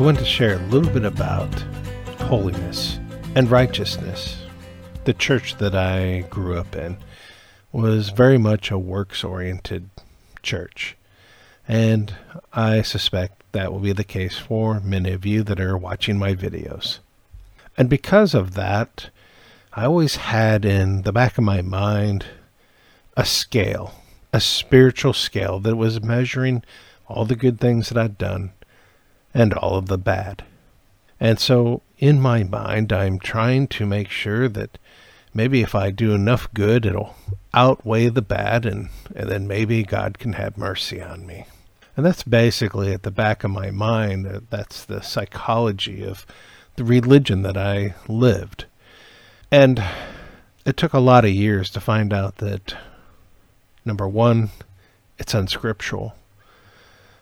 I want to share a little bit about holiness and righteousness. The church that I grew up in was very much a works oriented church. And I suspect that will be the case for many of you that are watching my videos. And because of that, I always had in the back of my mind a scale, a spiritual scale that was measuring all the good things that I'd done and all of the bad. And so, in my mind, I'm trying to make sure that maybe if I do enough good, it'll outweigh the bad, and, and then maybe God can have mercy on me. And that's basically at the back of my mind. That's the psychology of the religion that I lived. And it took a lot of years to find out that, number one, it's unscriptural.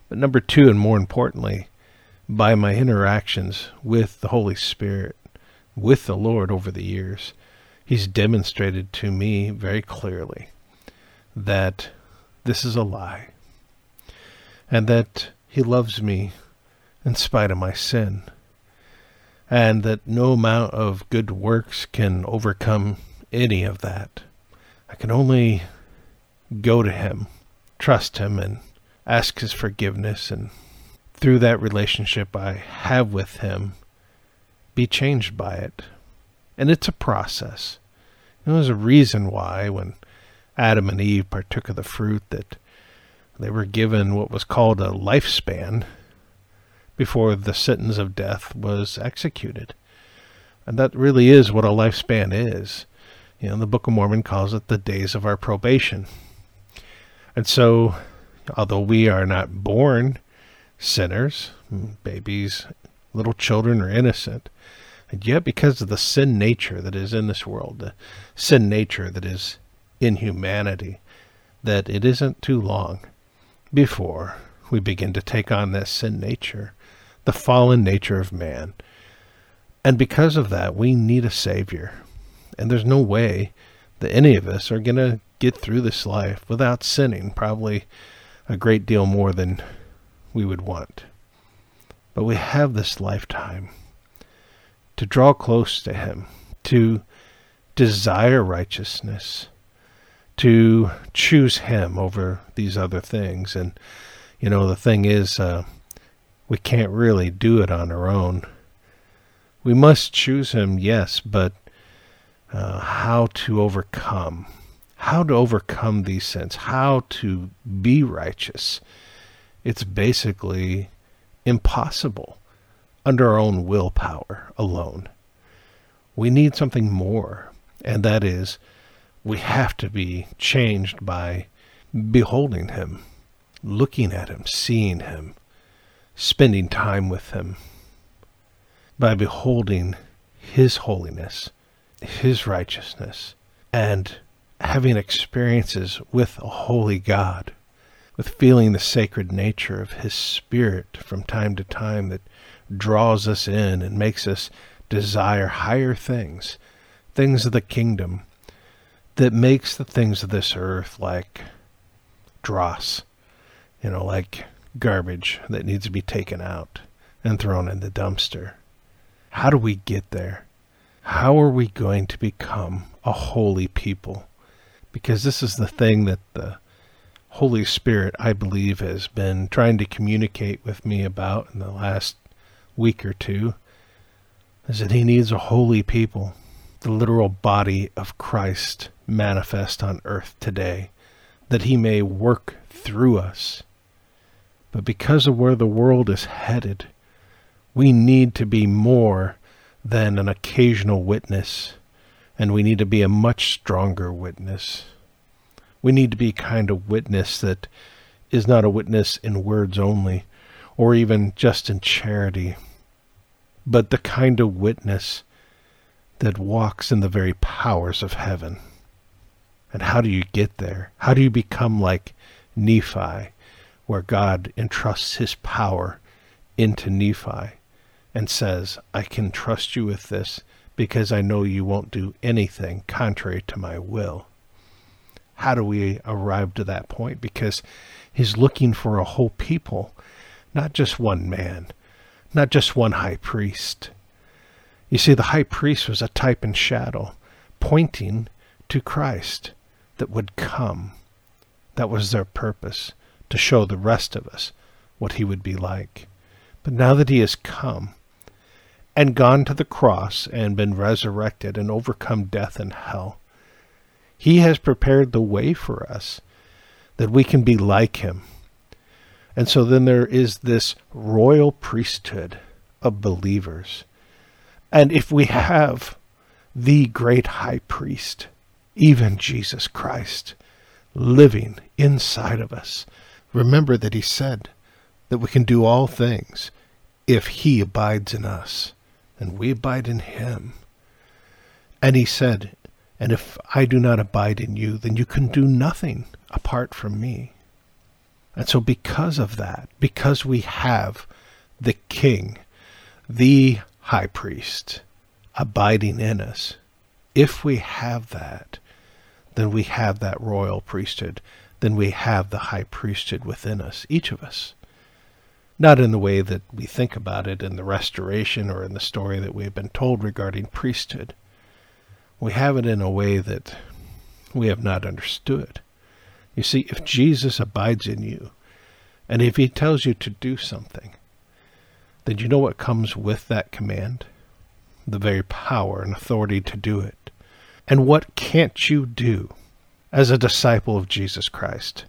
But number two, and more importantly, by my interactions with the Holy Spirit, with the Lord over the years, He's demonstrated to me very clearly that this is a lie and that He loves me in spite of my sin, and that no amount of good works can overcome any of that. I can only go to Him, trust Him, and ask His forgiveness and through that relationship I have with Him, be changed by it. And it's a process. And there's a reason why, when Adam and Eve partook of the fruit, that they were given what was called a lifespan before the sentence of death was executed. And that really is what a lifespan is. You know, the Book of Mormon calls it the days of our probation. And so, although we are not born sinners, babies, little children are innocent. And yet, because of the sin nature that is in this world, the sin nature that is in humanity, that it isn't too long before we begin to take on that sin nature, the fallen nature of man. And because of that, we need a Savior. And there's no way that any of us are going to get through this life without sinning, probably a great deal more than we would want. But we have this lifetime to draw close to Him, to desire righteousness, to choose Him over these other things. And, you know, the thing is, uh, we can't really do it on our own. We must choose Him, yes, but uh, how to overcome, how to overcome these sins, how to be righteous it's basically impossible under our own willpower alone. We need something more, and that is we have to be changed by beholding Him, looking at Him, seeing Him, spending time with Him, by beholding His holiness, His righteousness, and having experiences with a holy God with feeling the sacred nature of His Spirit from time to time that draws us in and makes us desire higher things, things of the kingdom, that makes the things of this earth like dross, you know, like garbage that needs to be taken out and thrown in the dumpster. How do we get there? How are we going to become a holy people? Because this is the thing that the Holy Spirit, I believe, has been trying to communicate with me about in the last week or two is that he needs a holy people, the literal body of Christ manifest on earth today, that he may work through us. But because of where the world is headed, we need to be more than an occasional witness, and we need to be a much stronger witness. We need to be kind of witness that is not a witness in words only, or even just in charity, but the kind of witness that walks in the very powers of heaven. And how do you get there? How do you become like Nephi, where God entrusts his power into Nephi and says, I can trust you with this because I know you won't do anything contrary to my will? How do we arrive to that point? Because he's looking for a whole people, not just one man, not just one high priest. You see, the high priest was a type and shadow, pointing to Christ that would come. That was their purpose, to show the rest of us what he would be like. But now that he has come and gone to the cross and been resurrected and overcome death and hell, he has prepared the way for us that we can be like him. And so then there is this royal priesthood of believers. And if we have the great high priest, even Jesus Christ, living inside of us, remember that he said that we can do all things if he abides in us and we abide in him. And he said, And if I do not abide in you, then you can do nothing apart from me. And so, because of that, because we have the King, the High Priest, abiding in us, if we have that, then we have that royal priesthood. Then we have the high priesthood within us, each of us. Not in the way that we think about it in the restoration or in the story that we have been told regarding priesthood. We have it in a way that we have not understood. You see, if Jesus abides in you, and if he tells you to do something, then you know what comes with that command? The very power and authority to do it. And what can't you do as a disciple of Jesus Christ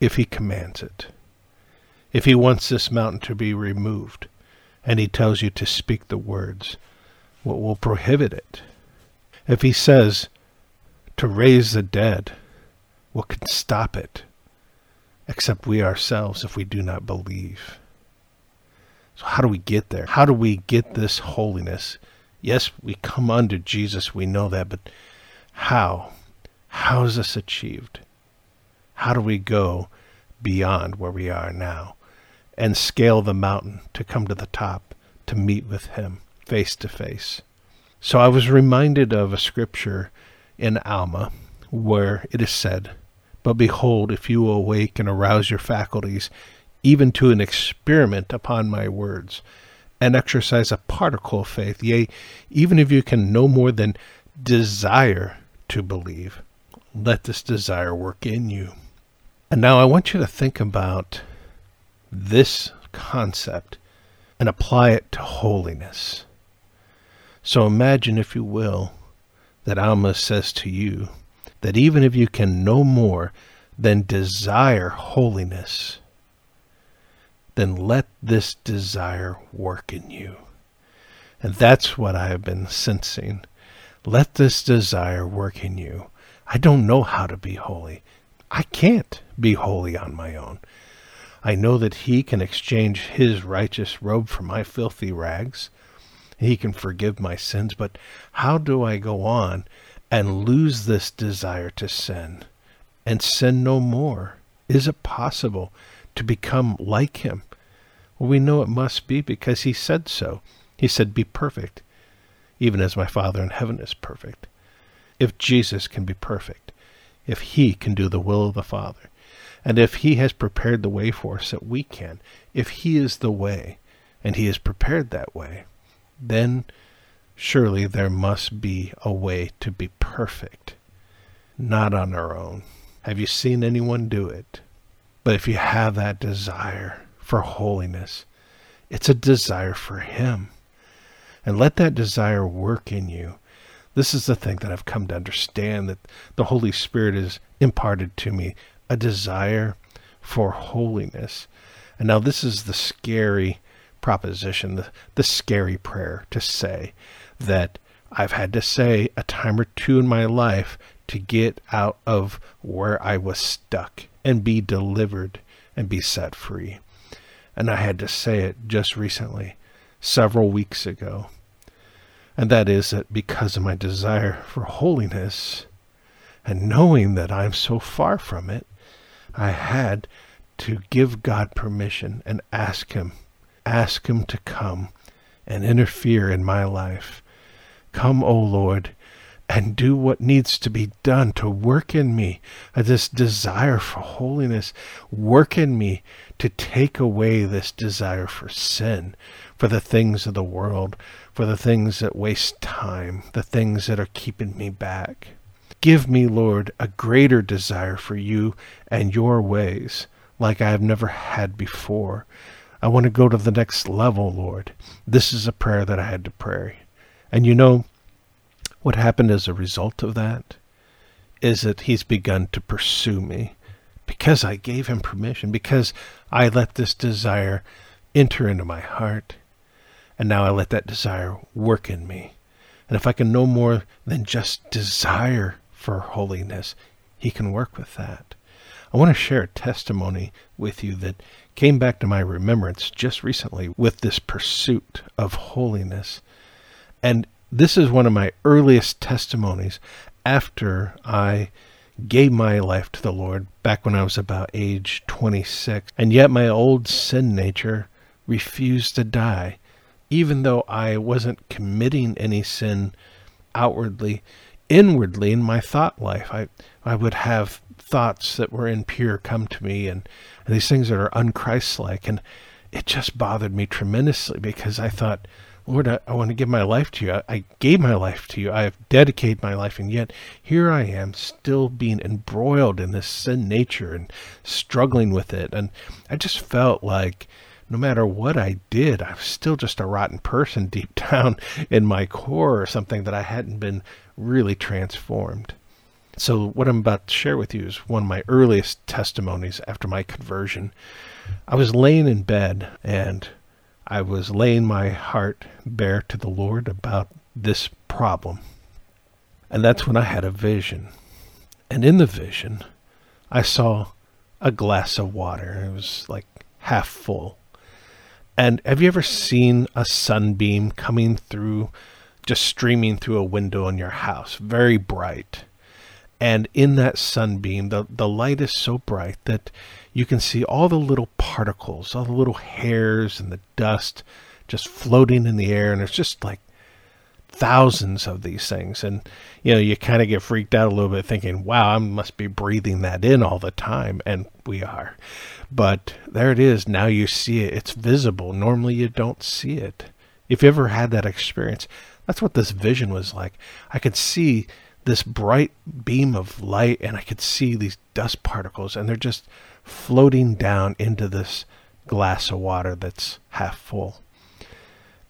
if he commands it? If he wants this mountain to be removed, and he tells you to speak the words, what will prohibit it? If he says to raise the dead, what can stop it? Except we ourselves if we do not believe. So, how do we get there? How do we get this holiness? Yes, we come under Jesus, we know that, but how? How is this achieved? How do we go beyond where we are now and scale the mountain to come to the top to meet with Him face to face? So I was reminded of a scripture in Alma where it is said, but behold, if you awake and arouse your faculties, even to an experiment upon my words, and exercise a particle of faith, yea, even if you can no more than desire to believe, let this desire work in you. And now I want you to think about this concept and apply it to holiness. So imagine, if you will, that Alma says to you, that even if you can no more than desire holiness, then let this desire work in you. And that's what I have been sensing. Let this desire work in you. I don't know how to be holy. I can't be holy on my own. I know that He can exchange His righteous robe for my filthy rags. He can forgive my sins, but how do I go on and lose this desire to sin and sin no more? Is it possible to become like him? Well, we know it must be because he said so. He said, Be perfect, even as my Father in heaven is perfect. If Jesus can be perfect, if he can do the will of the Father, and if he has prepared the way for us that we can, if he is the way, and he has prepared that way, then surely there must be a way to be perfect, not on our own. Have you seen anyone do it? But if you have that desire for holiness, it's a desire for Him. And let that desire work in you. This is the thing that I've come to understand that the Holy Spirit has imparted to me a desire for holiness. And now, this is the scary proposition, the, the scary prayer to say that I've had to say a time or two in my life to get out of where I was stuck and be delivered and be set free. And I had to say it just recently, several weeks ago. And that is that because of my desire for holiness and knowing that I'm so far from it, I had to give God permission and ask Him, ask Him to come and interfere in my life. Come, O Lord, and do what needs to be done to work in me uh, this desire for holiness. Work in me to take away this desire for sin. for the things of the world, for the things that waste time, the things that are keeping me back. Give me, Lord, a greater desire for you and your ways like I have never had before. I want to go to the next level, Lord. This is a prayer that I had to pray. And you know what happened as a result of that? Is that he's begun to pursue me because I gave him permission, because I let this desire enter into my heart. And now I let that desire work in me. And if I can no more than just desire for holiness, he can work with that. I want to share a testimony with you that came back to my remembrance just recently with this pursuit of holiness. And this is one of my earliest testimonies after I gave my life to the Lord back when I was about age 26. And yet my old sin nature refused to die. Even though I wasn't committing any sin outwardly, inwardly in my thought life, I, I would have thoughts that were impure come to me and, and these things that are unchristlike. And it just bothered me tremendously because I thought, Lord, I, I want to give my life to you. I, I, gave my life to you. I have dedicated my life. And yet here I am still being embroiled in this sin nature and struggling with it. And I just felt like no matter what I did, I was still just a rotten person deep down in my core or something that I hadn't been really transformed. So, what I'm about to share with you is one of my earliest testimonies after my conversion. I was laying in bed and I was laying my heart bare to the Lord about this problem. And that's when I had a vision. And in the vision, I saw a glass of water. It was like half full. And have you ever seen a sunbeam coming through, just streaming through a window in your house? Very bright. And in that sunbeam, the, the light is so bright that you can see all the little particles, all the little hairs and the dust just floating in the air. And it's just like thousands of these things. And, you know, you kind of get freaked out a little bit thinking, wow, I must be breathing that in all the time. And we are. But there it is. Now you see it. It's visible. Normally you don't see it. If you ever had that experience, that's what this vision was like. I could see this bright beam of light and I could see these dust particles and they're just floating down into this glass of water that's half full.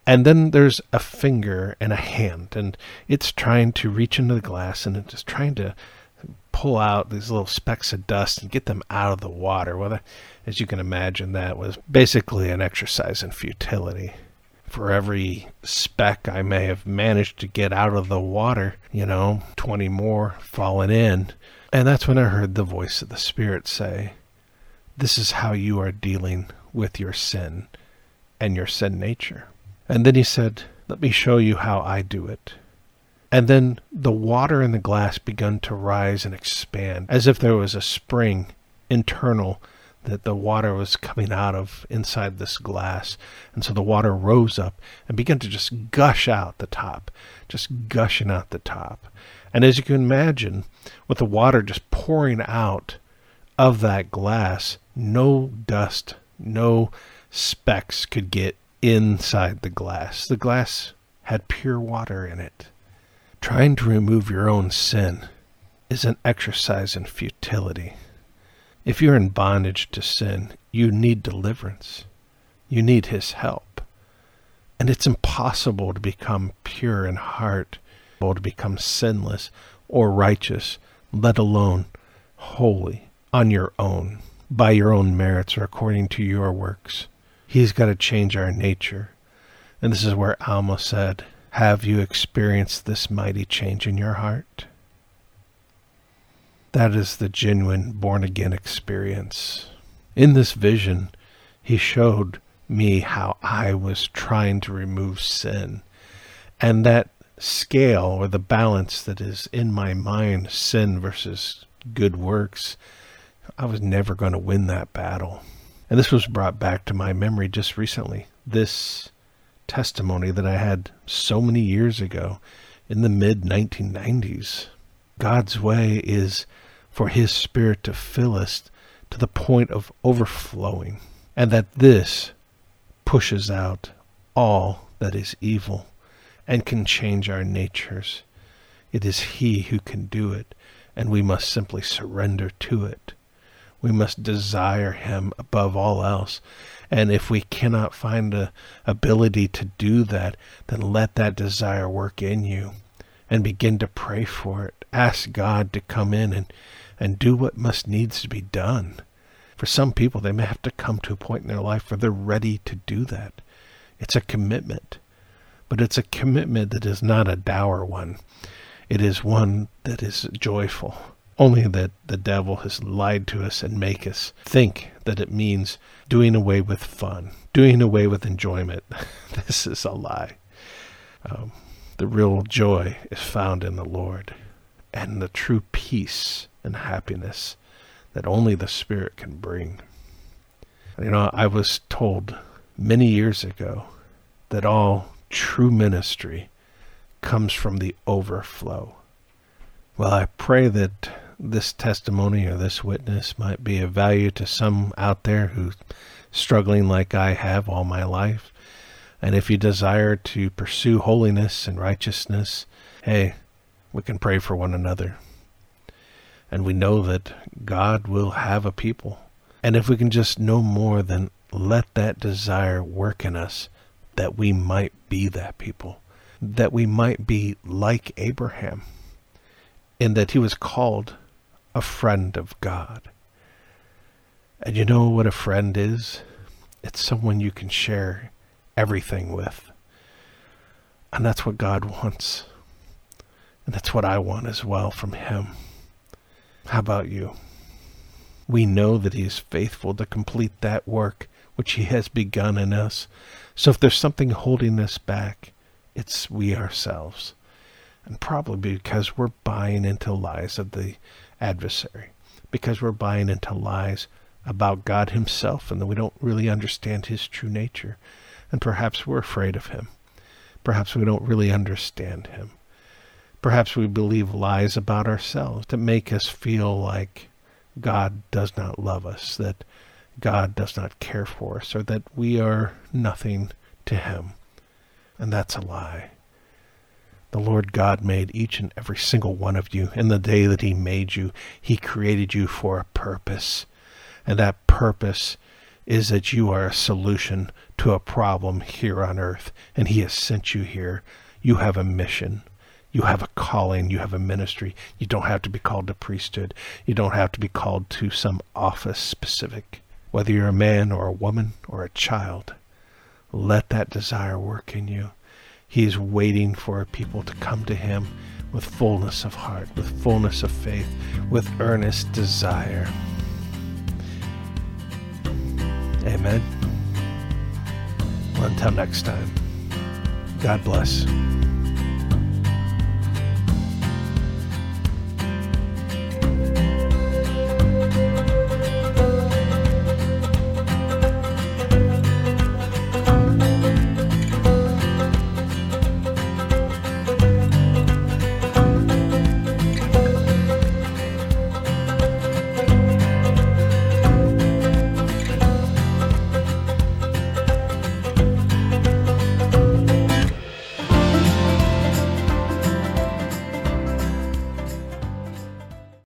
And then there's a finger and a hand and it's trying to reach into the glass and it's trying to pull out these little specks of dust and get them out of the water. Well, as you can imagine, that was basically an exercise in futility for every speck I may have managed to get out of the water, you know, 20 more fallen in. And that's when I heard the voice of the Spirit say, This is how you are dealing with your sin and your sin nature. And then he said, Let me show you how I do it. And then the water in the glass began to rise and expand, as if there was a spring internal that the water was coming out of inside this glass. And so the water rose up and began to just gush out the top, just gushing out the top. And as you can imagine, with the water just pouring out of that glass, no dust, no specks could get inside the glass. The glass had pure water in it. Trying to remove your own sin is an exercise in futility. If you're in bondage to sin, you need deliverance. You need His help. And it's impossible to become pure in heart, or to become sinless or righteous, let alone holy on your own, by your own merits or according to your works. He's got to change our nature. And this is where Alma said, Have you experienced this mighty change in your heart? That is the genuine born again experience. In this vision, he showed me how I was trying to remove sin. And that scale or the balance that is in my mind, sin versus good works, I was never going to win that battle. And this was brought back to my memory just recently. This testimony that I had so many years ago in the mid 1990s. God's way is for His Spirit to fill us to the point of overflowing, and that this pushes out all that is evil and can change our natures. It is He who can do it, and we must simply surrender to it. We must desire Him above all else. And if we cannot find the ability to do that, then let that desire work in you and begin to pray for it. Ask God to come in and, and do what must needs to be done. For some people, they may have to come to a point in their life where they're ready to do that. It's a commitment, but it's a commitment that is not a dour one. It is one that is joyful. Only that the devil has lied to us and make us think that it means doing away with fun, doing away with enjoyment. this is a lie. Um, the real joy is found in the Lord and the true peace and happiness that only the Spirit can bring. You know, I was told many years ago that all true ministry comes from the overflow. Well, I pray that this testimony or this witness might be of value to some out there who's struggling like I have all my life. And if you desire to pursue holiness and righteousness, hey, we can pray for one another. And we know that God will have a people. And if we can just know more, then let that desire work in us that we might be that people, that we might be like Abraham, in that he was called a friend of God. And you know what a friend is? It's someone you can share everything with. And that's what God wants. And that's what I want as well from Him. How about you? We know that He is faithful to complete that work which He has begun in us. So if there's something holding us back, it's we ourselves. And probably because we're buying into lies of the adversary, because we're buying into lies about God Himself and that we don't really understand His true nature. And perhaps we're afraid of Him. Perhaps we don't really understand Him. Perhaps we believe lies about ourselves that make us feel like God does not love us, that God does not care for us, or that we are nothing to Him. And that's a lie. The Lord God made each and every single one of you. In the day that He made you, He created you for a purpose. And that purpose is that you are a solution to a problem here on earth. And He has sent you here. You have a mission. You have a calling, you have a ministry. You don't have to be called to priesthood. You don't have to be called to some office specific. Whether you're a man or a woman or a child, let that desire work in you. He is waiting for people to come to him with fullness of heart, with fullness of faith, with earnest desire. Amen. Well, until next time, God bless.